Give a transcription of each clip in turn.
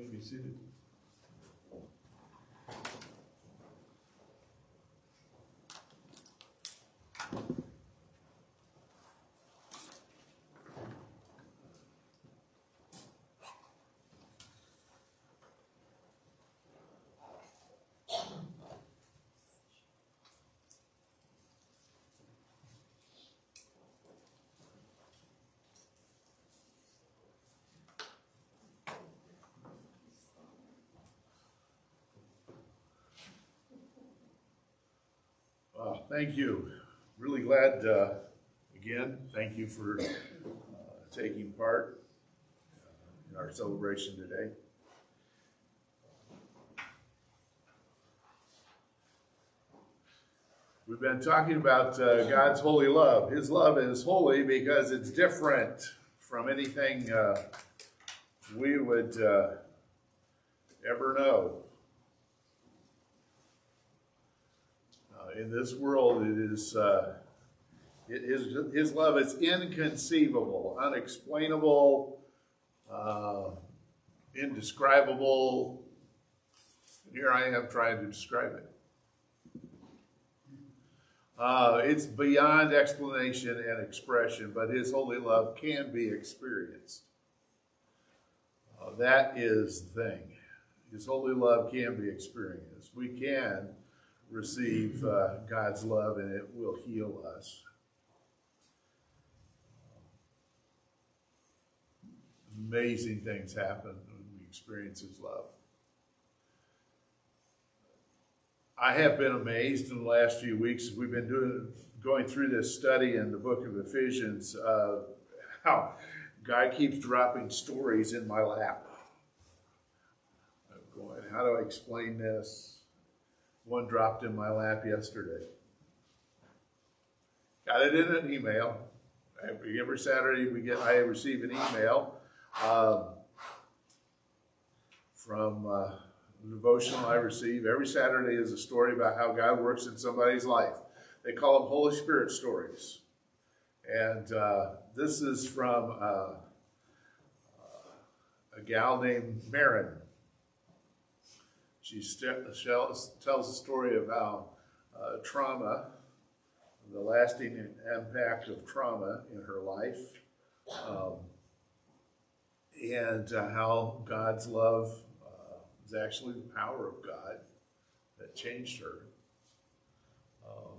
may be seated. Uh, thank you. Really glad, uh, again, thank you for uh, taking part uh, in our celebration today. We've been talking about uh, God's holy love. His love is holy because it's different from anything uh, we would uh, ever know. Uh, in this world, it is uh, it, his his love is inconceivable, unexplainable, uh, indescribable. And here I am trying to describe it. Uh, it's beyond explanation and expression, but His holy love can be experienced. Uh, that is the thing. His holy love can be experienced. We can receive uh, God's love and it will heal us. Amazing things happen when we experience His love. I have been amazed in the last few weeks as we've been doing going through this study in the book of Ephesians uh, how God keeps dropping stories in my lap. I'm going, how do I explain this? One dropped in my lap yesterday. Got it in an email. Every, every Saturday we get, I receive an email um, from uh, devotional I receive. Every Saturday is a story about how God works in somebody's life. They call them Holy Spirit stories. And uh, this is from uh, a gal named Marin. She tells a story about uh, trauma, the lasting impact of trauma in her life, um, and uh, how God's love uh, is actually the power of God that changed her. Um,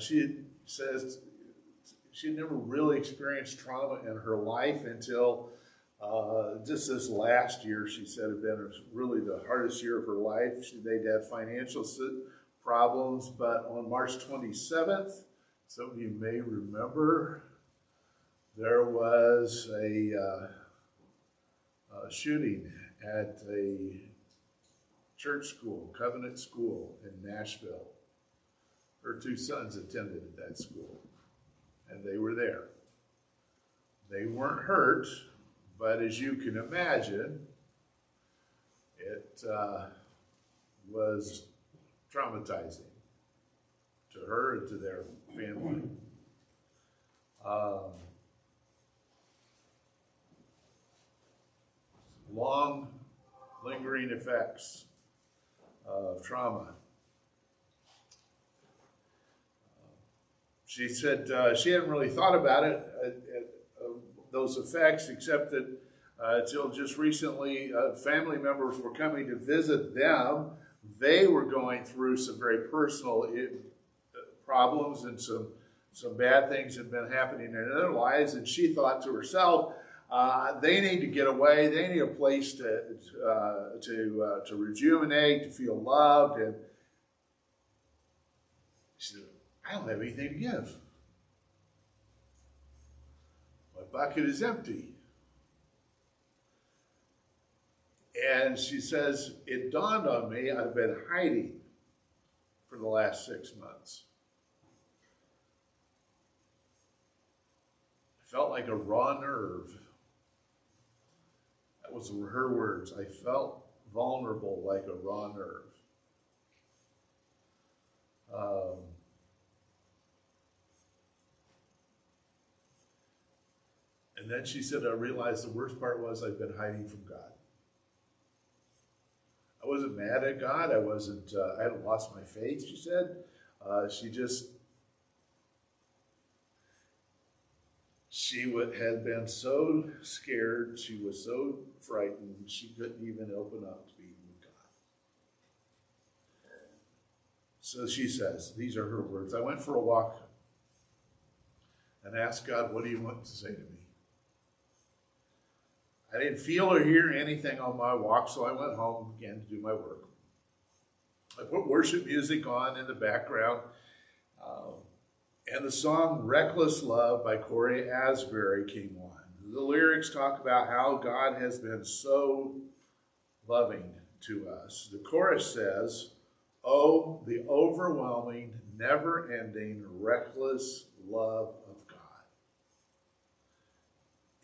she says she had never really experienced trauma in her life until uh, just this last year, she said, had been really the hardest year of her life. She, they'd had financial problems, but on March 27th, some of you may remember, there was a, uh, a shooting at a church school, Covenant School in Nashville. Her two sons attended at that school, and they were there. They weren't hurt, but as you can imagine, it uh, was traumatizing to her and to their family. Um, long, lingering effects of trauma. She said uh, she hadn't really thought about it, uh, uh, those effects, except that uh, until just recently, uh, family members were coming to visit them. They were going through some very personal uh, problems and some some bad things had been happening in their lives. And she thought to herself, uh, they need to get away. They need a place to uh, to uh, to rejuvenate, to feel loved. And she said, "I don't have anything to give. Bucket is empty." And she says, It dawned on me I've been hiding for the last six months. I felt like a raw nerve. That was her words. I felt vulnerable like a raw nerve. Um, And then she said, I realized the worst part was I've been hiding from God. I wasn't mad at God. I wasn't, uh, I hadn't lost my faith, she said. Uh, she just, she would, had been so scared, she was so frightened, she couldn't even open up to be with God. So she says, these are her words. I went for a walk and asked God, What do you want to say to me? I didn't feel or hear anything on my walk, so I went home and began to do my work. I put worship music on in the background, uh, and the song Reckless Love by Cory Asbury came on. The lyrics talk about how God has been so loving to us. The chorus says, Oh, the overwhelming, never ending, reckless love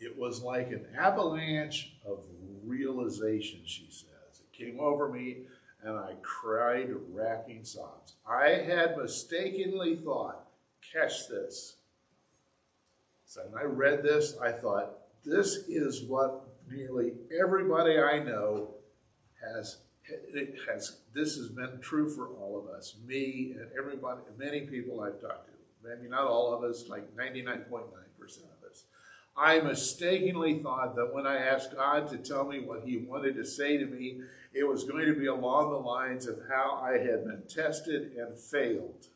it was like an avalanche of realization, she says. It came over me and I cried racking sobs. I had mistakenly thought, catch this. So when I read this, I thought, this is what nearly everybody I know has it has this has been true for all of us, me and everybody, many people I've talked to. Maybe not all of us, like 99.9% of us. I mistakenly thought that when I asked God to tell me what He wanted to say to me, it was going to be along the lines of how I had been tested and failed.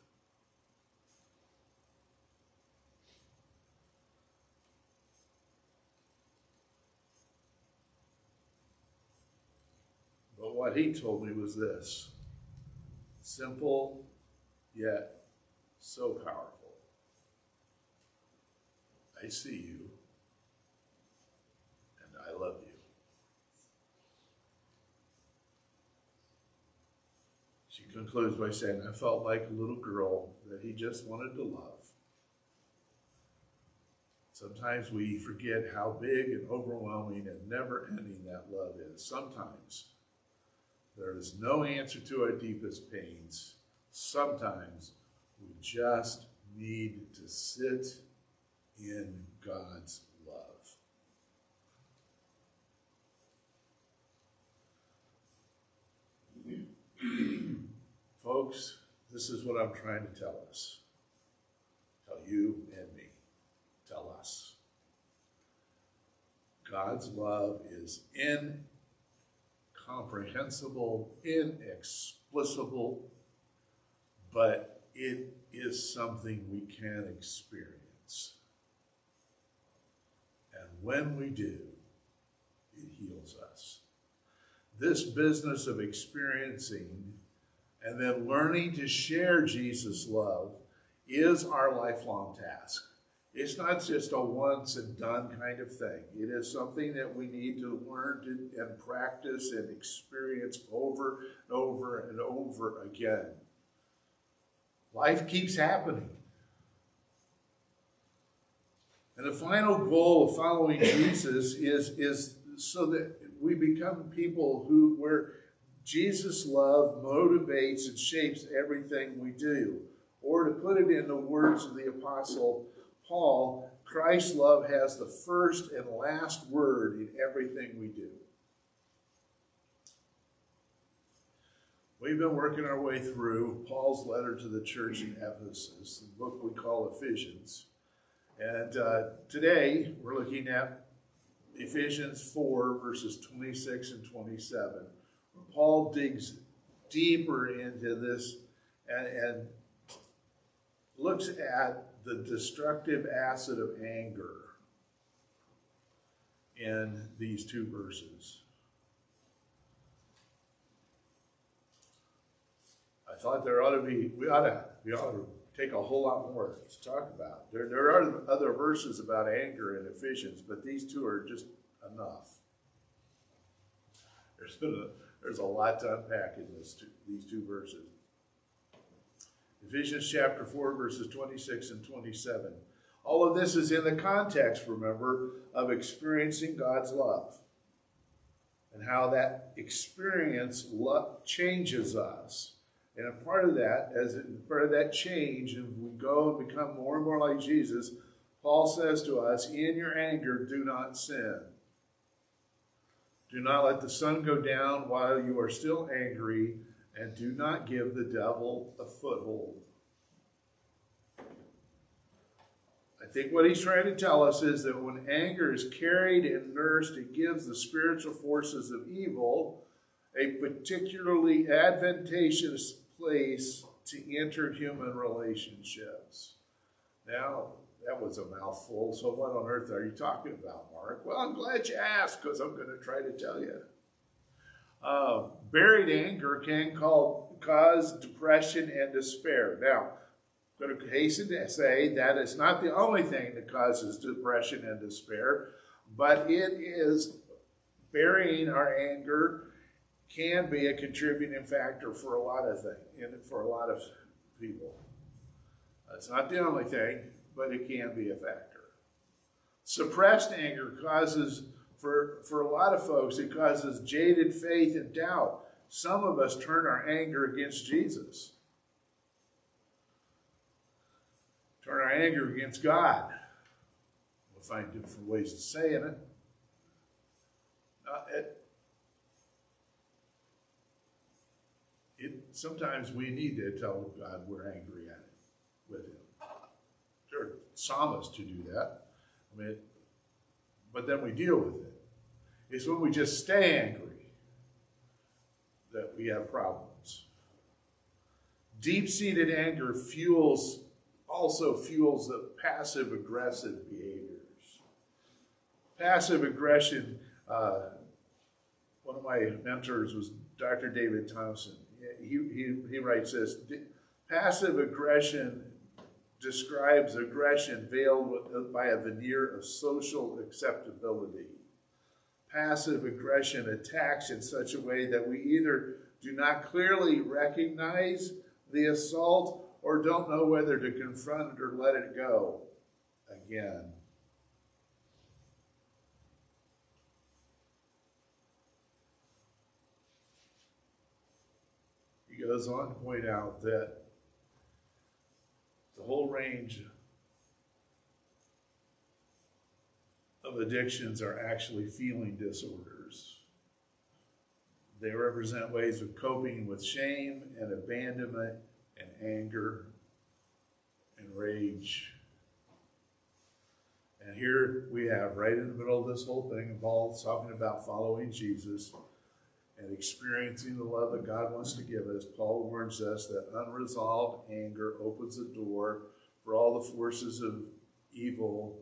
But what He told me was this simple yet so powerful. I see you. I love you. She concludes by saying, I felt like a little girl that he just wanted to love. Sometimes we forget how big and overwhelming and never ending that love is. Sometimes there is no answer to our deepest pains. Sometimes we just need to sit in God's Folks, this is what I'm trying to tell us. Tell you and me. Tell us. God's love is incomprehensible, inexplicable, but it is something we can experience. And when we do, it heals us. This business of experiencing and then learning to share Jesus' love is our lifelong task. It's not just a once and done kind of thing. It is something that we need to learn to, and practice and experience over and over and over again. Life keeps happening. And the final goal of following Jesus is, is so that we become people who, where Jesus' love motivates and shapes everything we do. Or to put it in the words of the Apostle Paul, Christ's love has the first and last word in everything we do. We've been working our way through Paul's letter to the church in Ephesus, the book we call Ephesians. And uh, today we're looking at Ephesians 4, verses 26 and 27. Paul digs deeper into this and, and looks at the destructive acid of anger in these two verses. I thought there ought to be, we ought to, we ought to take a whole lot more to talk about. There, there are other verses about anger in Ephesians, but these two are just enough. There's a, there's a lot to unpack in two, these two verses. Ephesians chapter 4, verses 26 and 27. All of this is in the context, remember, of experiencing God's love and how that experience changes us. And a part of that, as part of that change, and we go and become more and more like Jesus, Paul says to us, In your anger, do not sin. Do not let the sun go down while you are still angry, and do not give the devil a foothold. I think what he's trying to tell us is that when anger is carried and nursed, it gives the spiritual forces of evil a particularly advantageous place to enter human relationships. Now, that was a mouthful, so what on earth are you talking about, Mark? Well, I'm glad you asked because I'm going to try to tell you. Uh, buried anger can call, cause depression and despair. Now, I'm going to hasten to say that it's not the only thing that causes depression and despair, but it is burying our anger can be a contributing factor for a lot of things, for a lot of people. It's not the only thing, but it can be a factor. Suppressed anger causes, for, for a lot of folks, it causes jaded faith and doubt. Some of us turn our anger against Jesus, turn our anger against God. We'll find different ways of saying it. Uh, it it, sometimes we need to tell God we're angry at. Psalmists to do that. I mean, but then we deal with it. It's when we just stay angry that we have problems. Deep-seated anger fuels also fuels the passive aggressive behaviors. Passive aggression. Uh, one of my mentors was Dr. David Thompson he, he, he writes this passive aggression describes aggression veiled by a veneer of social acceptability. Passive aggression attacks in such a way that we either do not clearly recognize the assault or don't know whether to confront it or let it go again. He goes on to point out that the whole range of addictions are actually feeling disorders. They represent ways of coping with shame and abandonment and anger and rage. And here we have, right in the middle of this whole thing, Paul's talking about following Jesus and experiencing the love that God wants to give us, Paul warns us that unresolved anger opens the door for all the forces of evil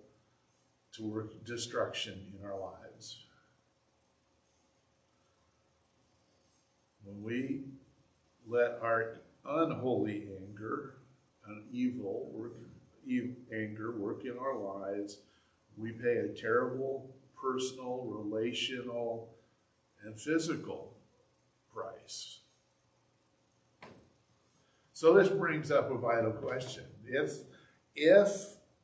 to work destruction in our lives. When we let our unholy anger and evil work, anger work in our lives, we pay a terrible personal, relational, and physical price. So this brings up a vital question. If, if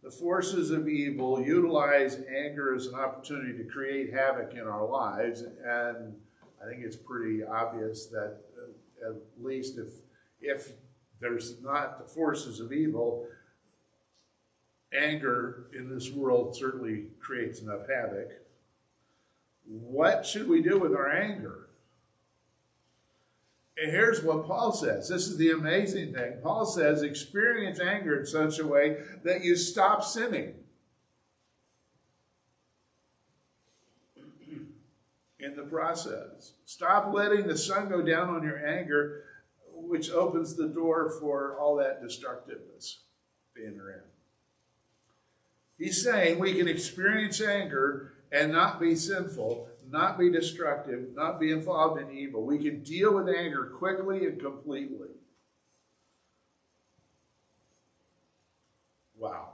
the forces of evil utilize anger as an opportunity to create havoc in our lives, and I think it's pretty obvious that uh, at least if, if there's not the forces of evil, anger in this world certainly creates enough havoc. What should we do with our anger? And here's what Paul says. This is the amazing thing. Paul says, experience anger in such a way that you stop sinning. in the process. Stop letting the sun go down on your anger, which opens the door for all that destructiveness enter in. He's saying we can experience anger and not be sinful, not be destructive, not be involved in evil. We can deal with anger quickly and completely. Wow.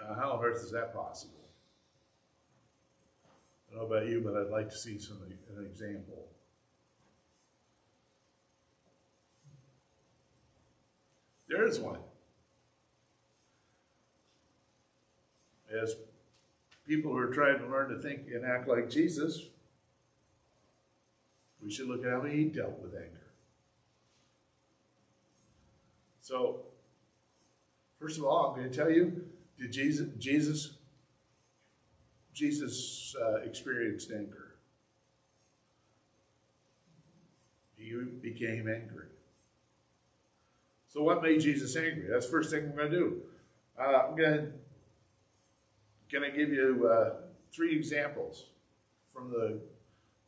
Uh, how on earth is that possible? I don't know about you, but I'd like to see some an example. There is one. As people who are trying to learn to think and act like Jesus, we should look at how he dealt with anger. So, first of all, I'm going to tell you, did Jesus Jesus Jesus uh, experienced anger? He became angry. So, what made Jesus angry? That's the first thing I'm going to do. Uh, I'm going to going to give you uh, three examples from the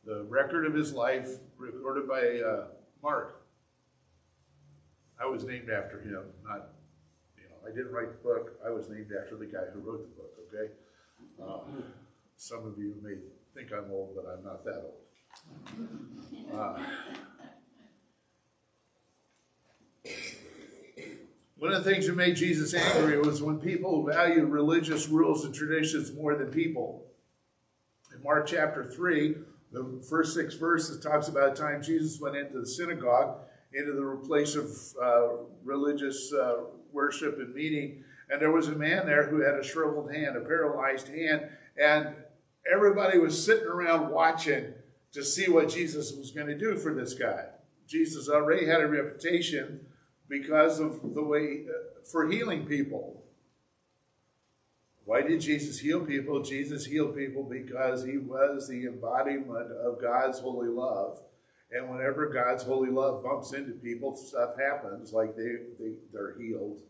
the record of his life recorded by uh, Mark. I was named after him, not, you know, I didn't write the book. I was named after the guy who wrote the book, okay? Uh, some of you may think I'm old, but I'm not that old. Uh, one of the things that made Jesus angry was when people valued religious rules and traditions more than people. In Mark chapter 3, the first six verses talks about a time Jesus went into the synagogue, into the place of uh, religious uh, worship and meeting, and there was a man there who had a shriveled hand, a paralyzed hand, and everybody was sitting around watching to see what Jesus was going to do for this guy. Jesus already had a reputation because of the way uh, for healing people. Why did Jesus heal people? Jesus healed people because he was the embodiment of God's holy love. And whenever God's holy love bumps into people, stuff happens, like they, they, they're healed,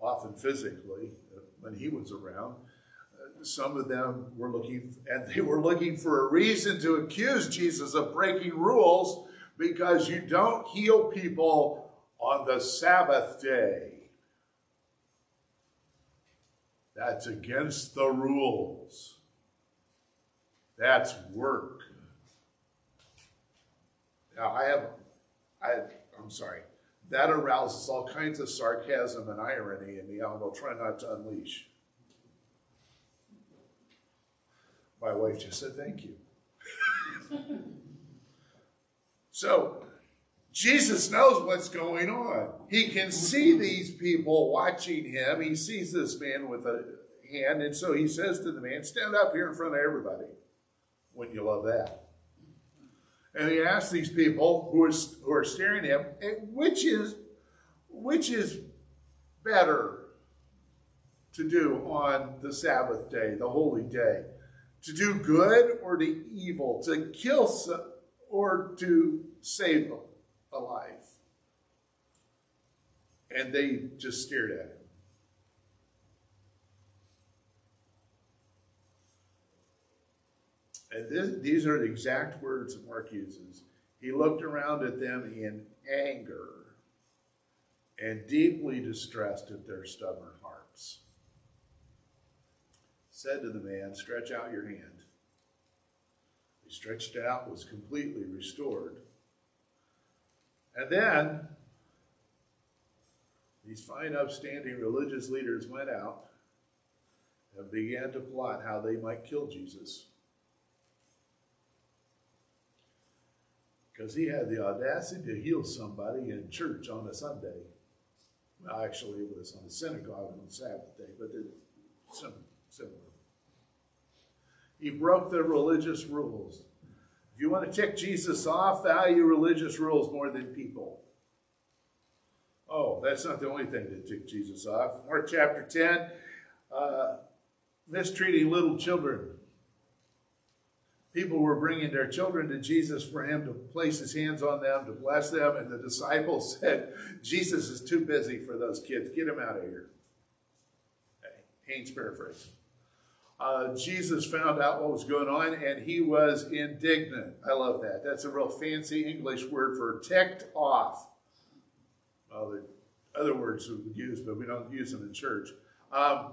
often physically, when he was around. some of them were looking, and they were looking for a reason to accuse Jesus of breaking rules because you don't heal people on the Sabbath day. That's against the rules. That's work. Now, I have, I, I'm sorry, that arouses all kinds of sarcasm and irony in me. I will try not to unleash. My wife just said thank you. so, Jesus knows what's going on. He can see these people watching him. He sees this man with a hand, and so he says to the man, Stand up here in front of everybody. Wouldn't you love that? And he asks these people who are, who are staring at him, eh, which is, which is better to do on the Sabbath day, the holy day? To do good or to evil? To kill some, or to save them? Alive. And they just stared at him. And this, these are the exact words that Mark uses. He looked around at them in anger and deeply distressed at their stubborn hearts. Said to the man, Stretch out your hand. He stretched out, was completely restored. And then these fine, upstanding religious leaders went out and began to plot how they might kill Jesus. Because he had the audacity to heal somebody in church on a Sunday. Well, actually, it was on a synagogue on the Sabbath day, but similar. He broke the religious rules. If you want to tick Jesus off, value religious rules more than people. Oh, that's not the only thing that ticked Jesus off. Mark chapter 10, uh, mistreating little children. People were bringing their children to Jesus for him to place his hands on them, to bless them, and the disciples said, Jesus is too busy for those kids. Get him out of here. Haynes paraphrase uh, Jesus found out what was going on and he was indignant. I love that. That's a real fancy English word for ticked off. Well, the other words we use, but we don't use them in church. Um,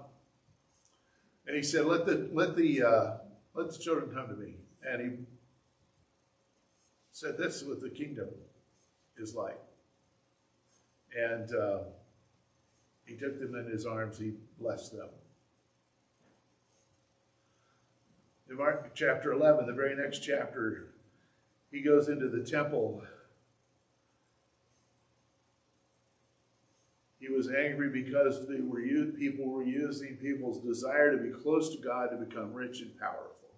and he said, "Let the let the uh, let the children come to me." And he said, "This is what the kingdom is like." And uh, he took them in his arms. He blessed them. In Mark chapter 11, the very next chapter, he goes into the temple. He was angry because they were people were using people's desire to be close to God to become rich and powerful.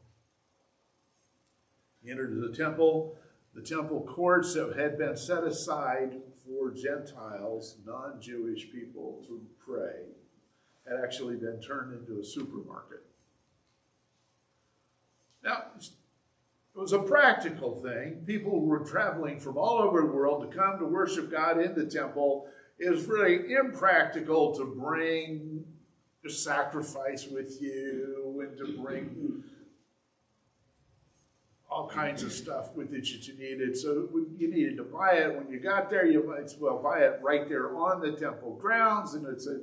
He entered the temple. The temple courts that had been set aside for Gentiles, non Jewish people, to pray had actually been turned into a supermarket. Now, it was a practical thing. People were traveling from all over the world to come to worship God in the temple. It was really impractical to bring a sacrifice with you and to bring all kinds of stuff with it that you needed. So you needed to buy it. When you got there, you might as well buy it right there on the temple grounds. And it's a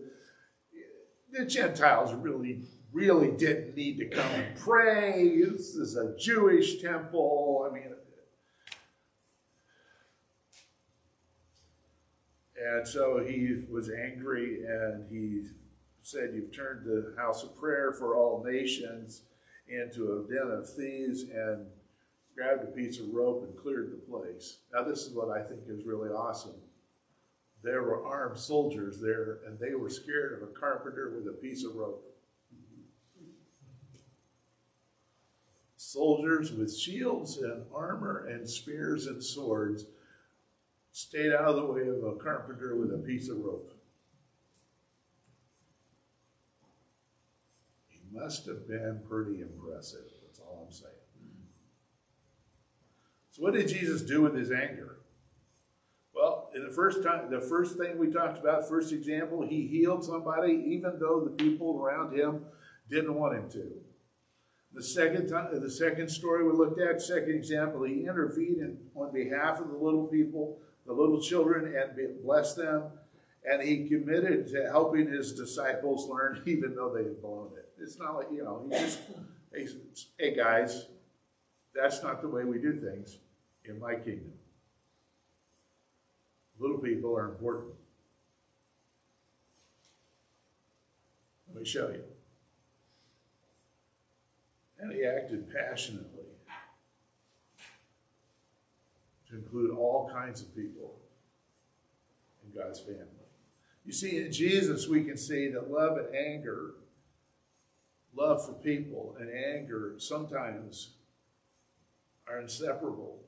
the Gentiles really, really didn't need to come and pray. This is a Jewish temple. I mean, and so he was angry and he said, You've turned the house of prayer for all nations into a den of thieves and grabbed a piece of rope and cleared the place. Now, this is what I think is really awesome. There were armed soldiers there, and they were scared of a carpenter with a piece of rope. Soldiers with shields and armor and spears and swords stayed out of the way of a carpenter with a piece of rope. He must have been pretty impressive. That's all I'm saying. So, what did Jesus do with his anger? Well, in the first time, the first thing we talked about, first example, he healed somebody, even though the people around him didn't want him to. The second time, the second story we looked at, second example, he intervened in, on behalf of the little people, the little children, and blessed them. And he committed to helping his disciples learn, even though they had blown it. It's not like you know, he just, hey, hey guys, that's not the way we do things in my kingdom. Little people are important. Let me show you. And he acted passionately to include all kinds of people in God's family. You see, in Jesus, we can see that love and anger, love for people and anger sometimes are inseparable.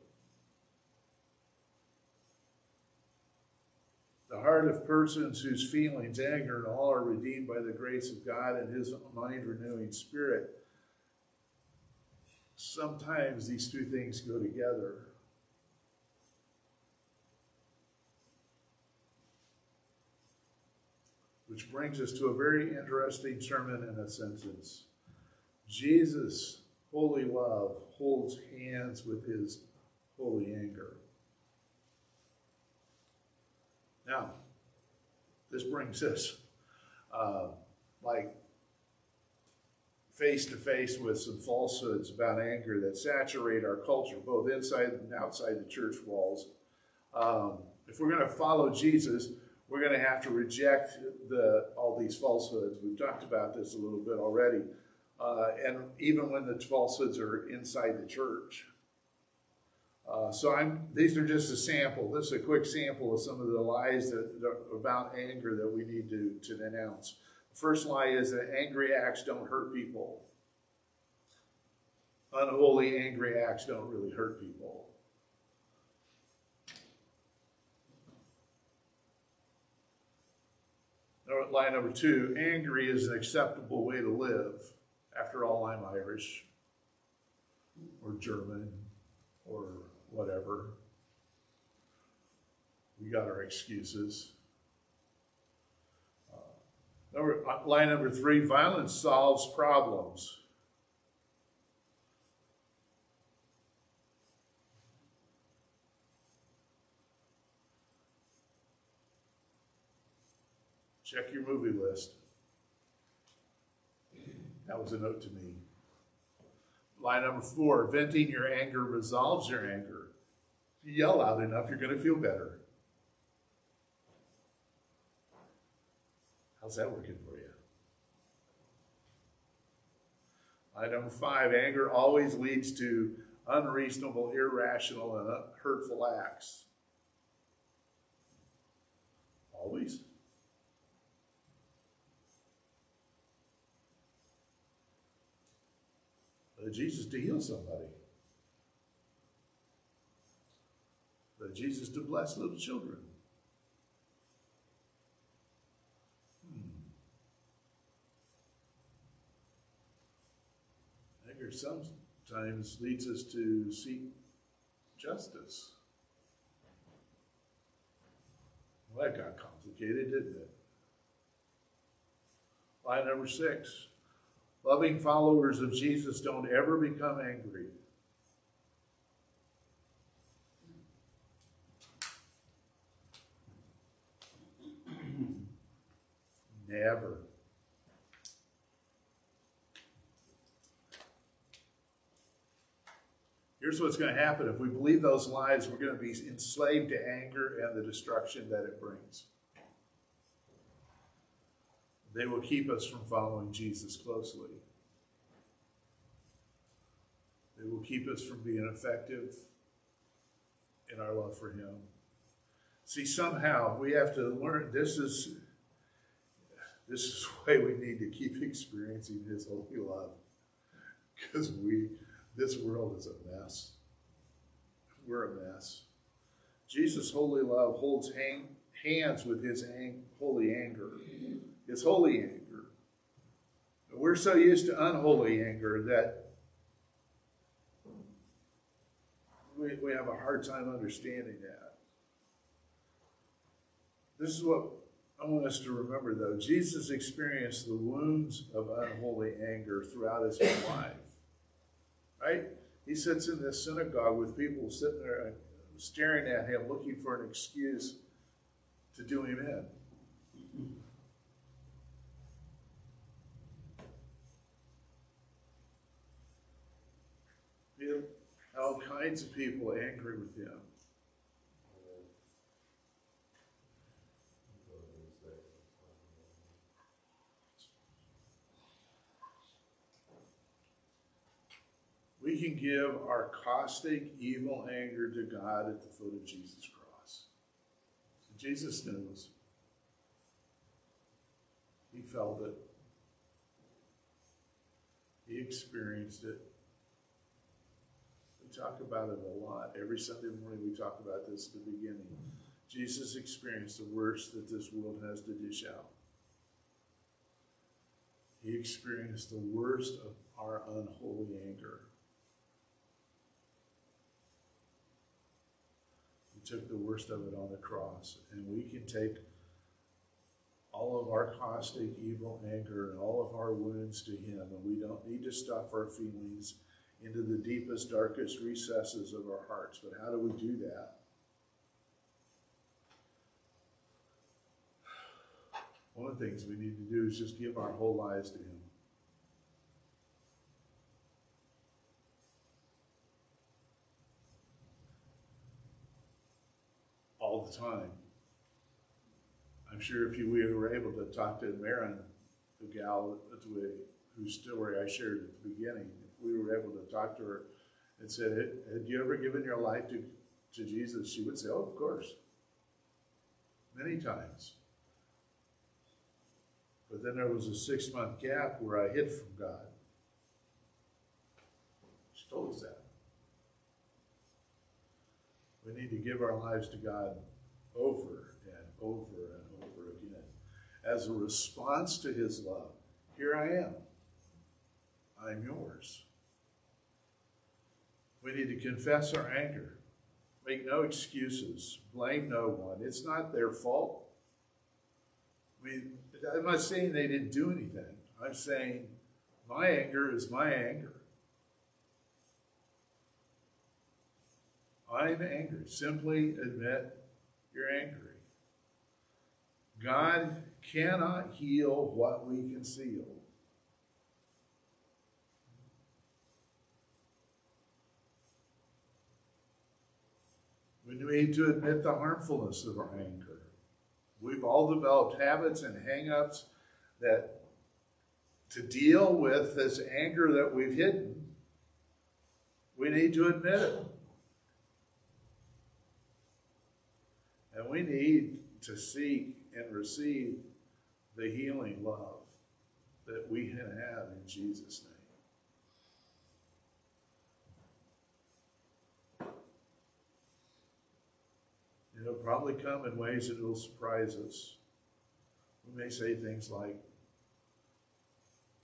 The heart of persons whose feelings, anger, and all are redeemed by the grace of God and His mind renewing Spirit. Sometimes these two things go together. Which brings us to a very interesting sermon in a sentence. Jesus' holy love holds hands with his holy anger. Now, this brings us uh, like face to face with some falsehoods about anger that saturate our culture, both inside and outside the church walls. Um, if we're going to follow Jesus, we're going to have to reject the, all these falsehoods. We've talked about this a little bit already. Uh, and even when the falsehoods are inside the church. Uh, so I'm, these are just a sample. This is a quick sample of some of the lies that, that about anger that we need to, to denounce. First lie is that angry acts don't hurt people. Unholy, angry acts don't really hurt people. Lie number two angry is an acceptable way to live. After all, I'm Irish or German or whatever. We got our excuses. Number, uh, line number three violence solves problems. Check your movie list. That was a note to me. Line number four venting your anger resolves your anger. If you yell out enough, you're going to feel better. How's that working for you? Item five anger always leads to unreasonable, irrational, and hurtful acts. Always. Jesus to heal somebody. The Jesus to bless little children. Anger sometimes leads us to seek justice. Well, that got complicated, didn't it? Line number six. Loving followers of Jesus don't ever become angry. Never. Here's what's going to happen. If we believe those lies, we're going to be enslaved to anger and the destruction that it brings. They will keep us from following Jesus closely. They will keep us from being effective in our love for Him. See, somehow we have to learn this is this is why we need to keep experiencing His holy love. Because we this world is a mess. We're a mess. Jesus' holy love holds hang, hands with his ang, holy anger, his holy anger. We're so used to unholy anger that we, we have a hard time understanding that. This is what I want us to remember, though. Jesus experienced the wounds of unholy anger throughout his life. Right? He sits in this synagogue with people sitting there uh, staring at him, looking for an excuse to do him in. He all kinds of people angry with him. We can give our caustic, evil anger to God at the foot of Jesus' cross. So Jesus knows. He felt it. He experienced it. We talk about it a lot. Every Sunday morning we talk about this at the beginning. Jesus experienced the worst that this world has to dish out. He experienced the worst of our unholy anger. Took the worst of it on the cross. And we can take all of our caustic, evil anger and all of our wounds to Him, and we don't need to stuff our feelings into the deepest, darkest recesses of our hearts. But how do we do that? One of the things we need to do is just give our whole lives to Him. The time. I'm sure if you, we were able to talk to Marin, the gal whose story I shared at the beginning, if we were able to talk to her and said, had you ever given your life to, to Jesus? She would say, oh, of course. Many times. But then there was a six month gap where I hid from God. She told us that. We need to give our lives to God over and over and over again as a response to his love. Here I am. I'm yours. We need to confess our anger. Make no excuses. Blame no one. It's not their fault. Mean, I'm not saying they didn't do anything. I'm saying my anger is my anger. I'm angry. Simply admit you're angry. God cannot heal what we conceal. We need to admit the harmfulness of our anger. We've all developed habits and hang-ups that to deal with this anger that we've hidden, we need to admit it. We need to seek and receive the healing love that we can have in Jesus' name. It'll probably come in ways that will surprise us. We may say things like,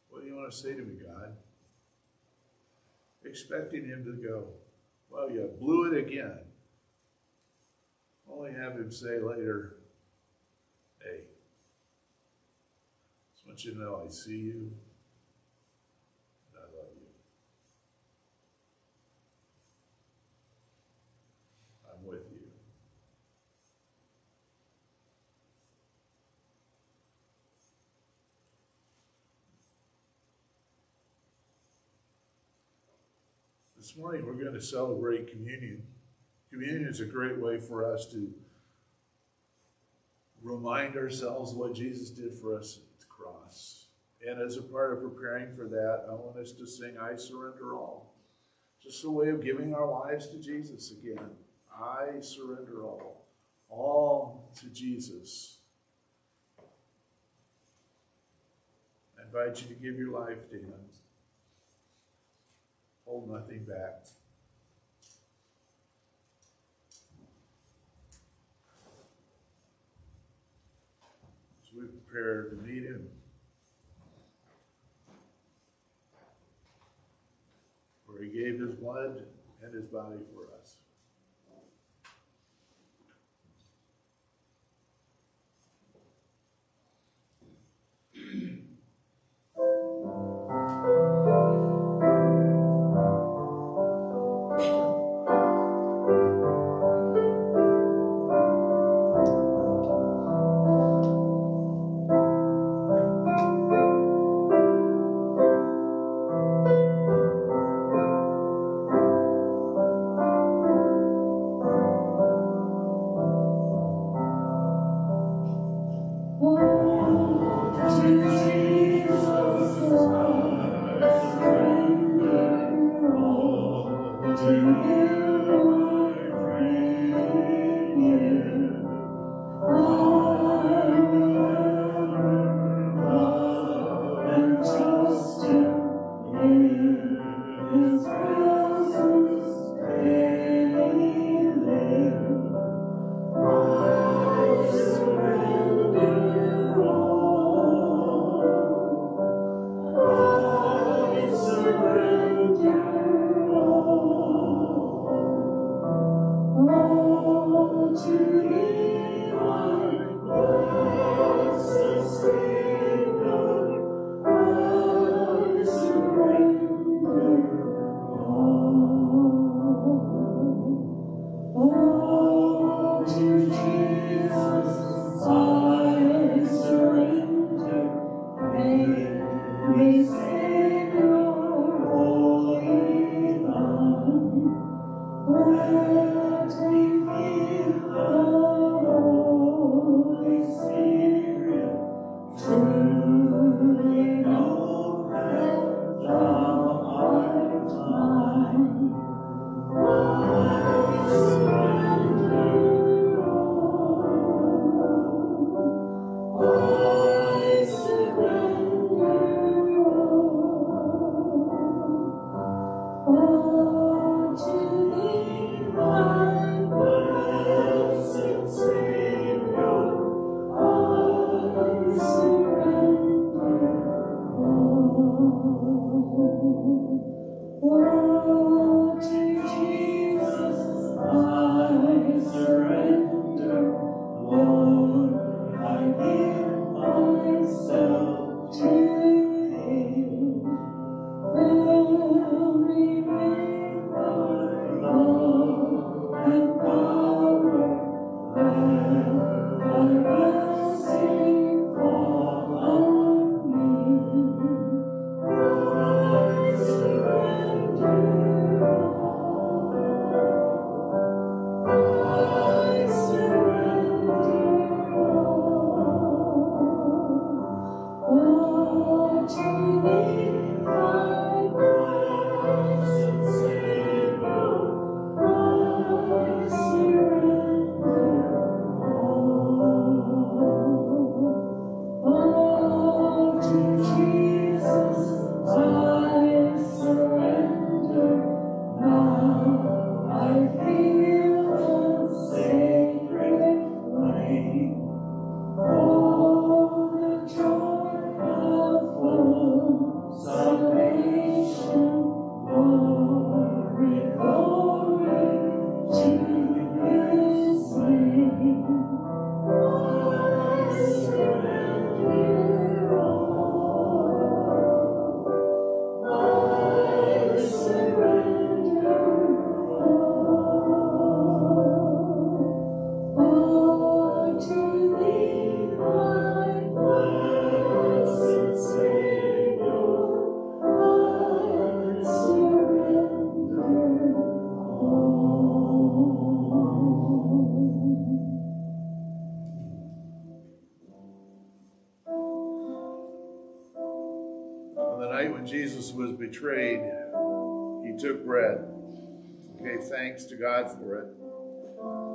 What do you want to say to me, God? Expecting Him to go, Well, you blew it again. Only have Him say later, Hey, just want you to know I see you and I love you. I'm with you. This morning we're going to celebrate communion. Communion is a great way for us to remind ourselves what Jesus did for us at the cross. And as a part of preparing for that, I want us to sing I Surrender All. Just a way of giving our lives to Jesus again. I surrender all. All to Jesus. I invite you to give your life to Him hold nothing back. As we prepare to meet him, For he gave his blood and his body for us. Betrayed, he took bread, gave thanks to God for it.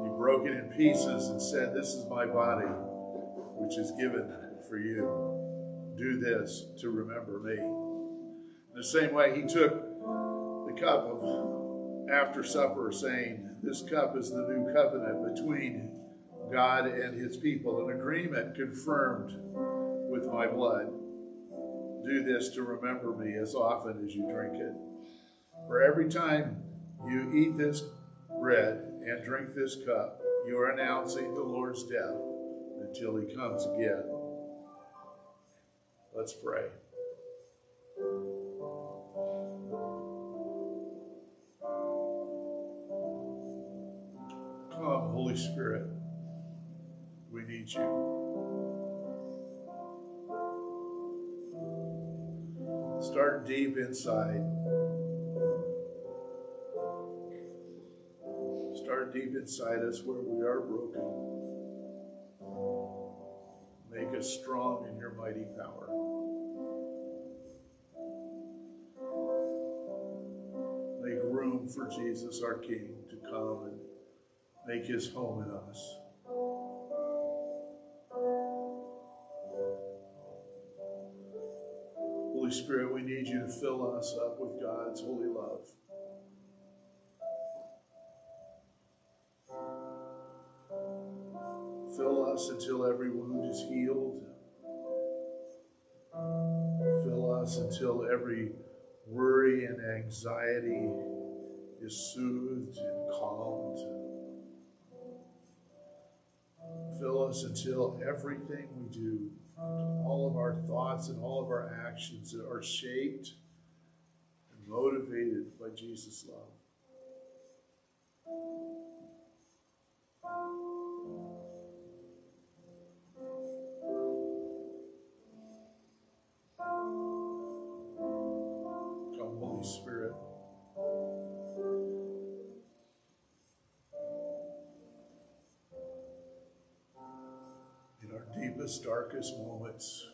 He broke it in pieces and said, This is my body, which is given for you. Do this to remember me. In the same way, he took the cup of after supper, saying, This cup is the new covenant between God and his people, an agreement confirmed with my blood. Do this to remember me as often as you drink it. For every time you eat this bread and drink this cup, you are announcing the Lord's death until he comes again. Let's pray. Come, Holy Spirit. We need you. Deep inside. Start deep inside us where we are broken. Make us strong in your mighty power. Make room for Jesus, our King, to come and make his home in us. Holy Spirit, need you to fill us up with God's holy love. Fill us until every wound is healed. Fill us until every worry and anxiety is soothed and calmed. Fill us until everything we do all of our thoughts and all of our actions are shaped and motivated by Jesus' love. Darkest moments.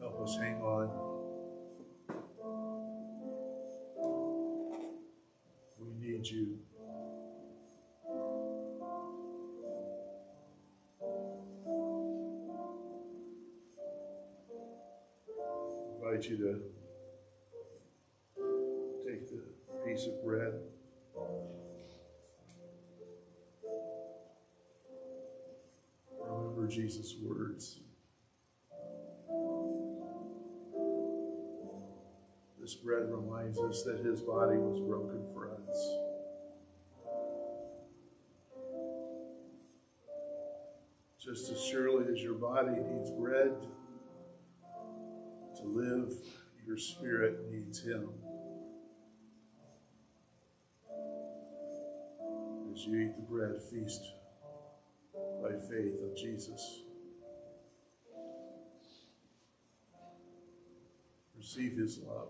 Help us hang on. We need you. I invite you to take the piece of bread. Jesus' words. This bread reminds us that his body was broken for us. Just as surely as your body needs bread to live, your spirit needs him. As you eat the bread, feast faith of Jesus. Receive his love.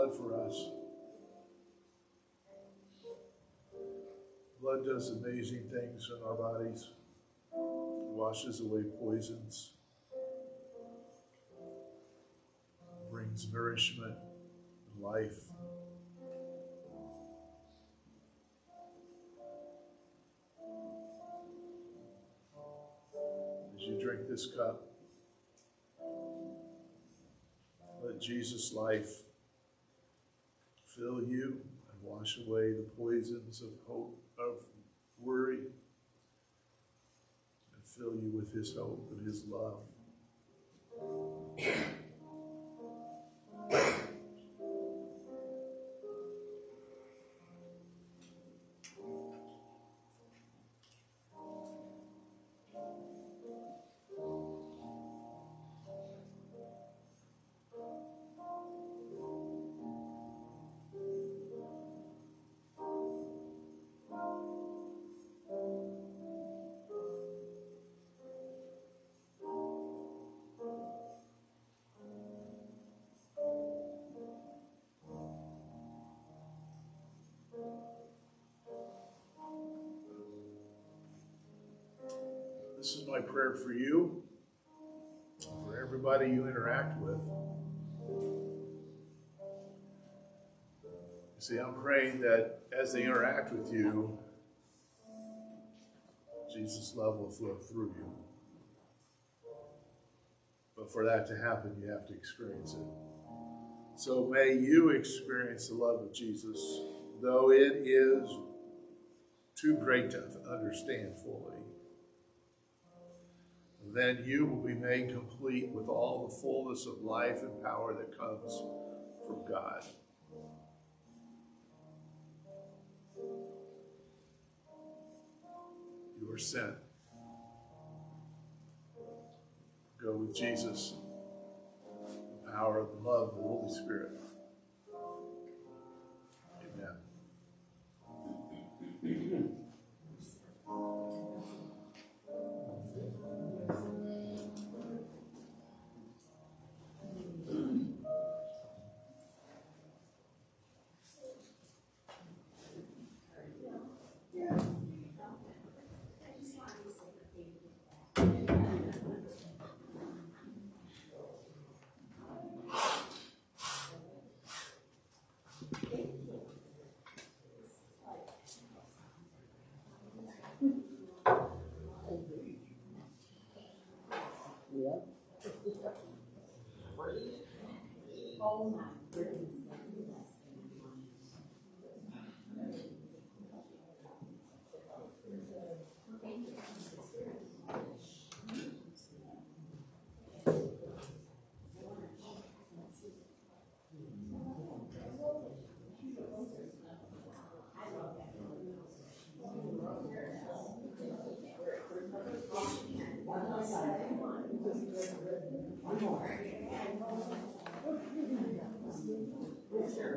Blood for us. Blood does amazing things in our bodies, washes away poisons, brings nourishment life. As you drink this cup, let Jesus' life wash away the poisons of hope, of worry, and fill you with his hope and his love. This is my prayer for you, for everybody you interact with. See, I'm praying that as they interact with you, Jesus' love will flow through you. But for that to happen, you have to experience it. So may you experience the love of Jesus, though it is too great to understand fully. Then you will be made complete with all the fullness of life and power that comes from God. You are sent. Go with Jesus, the power of the love of the Holy Spirit.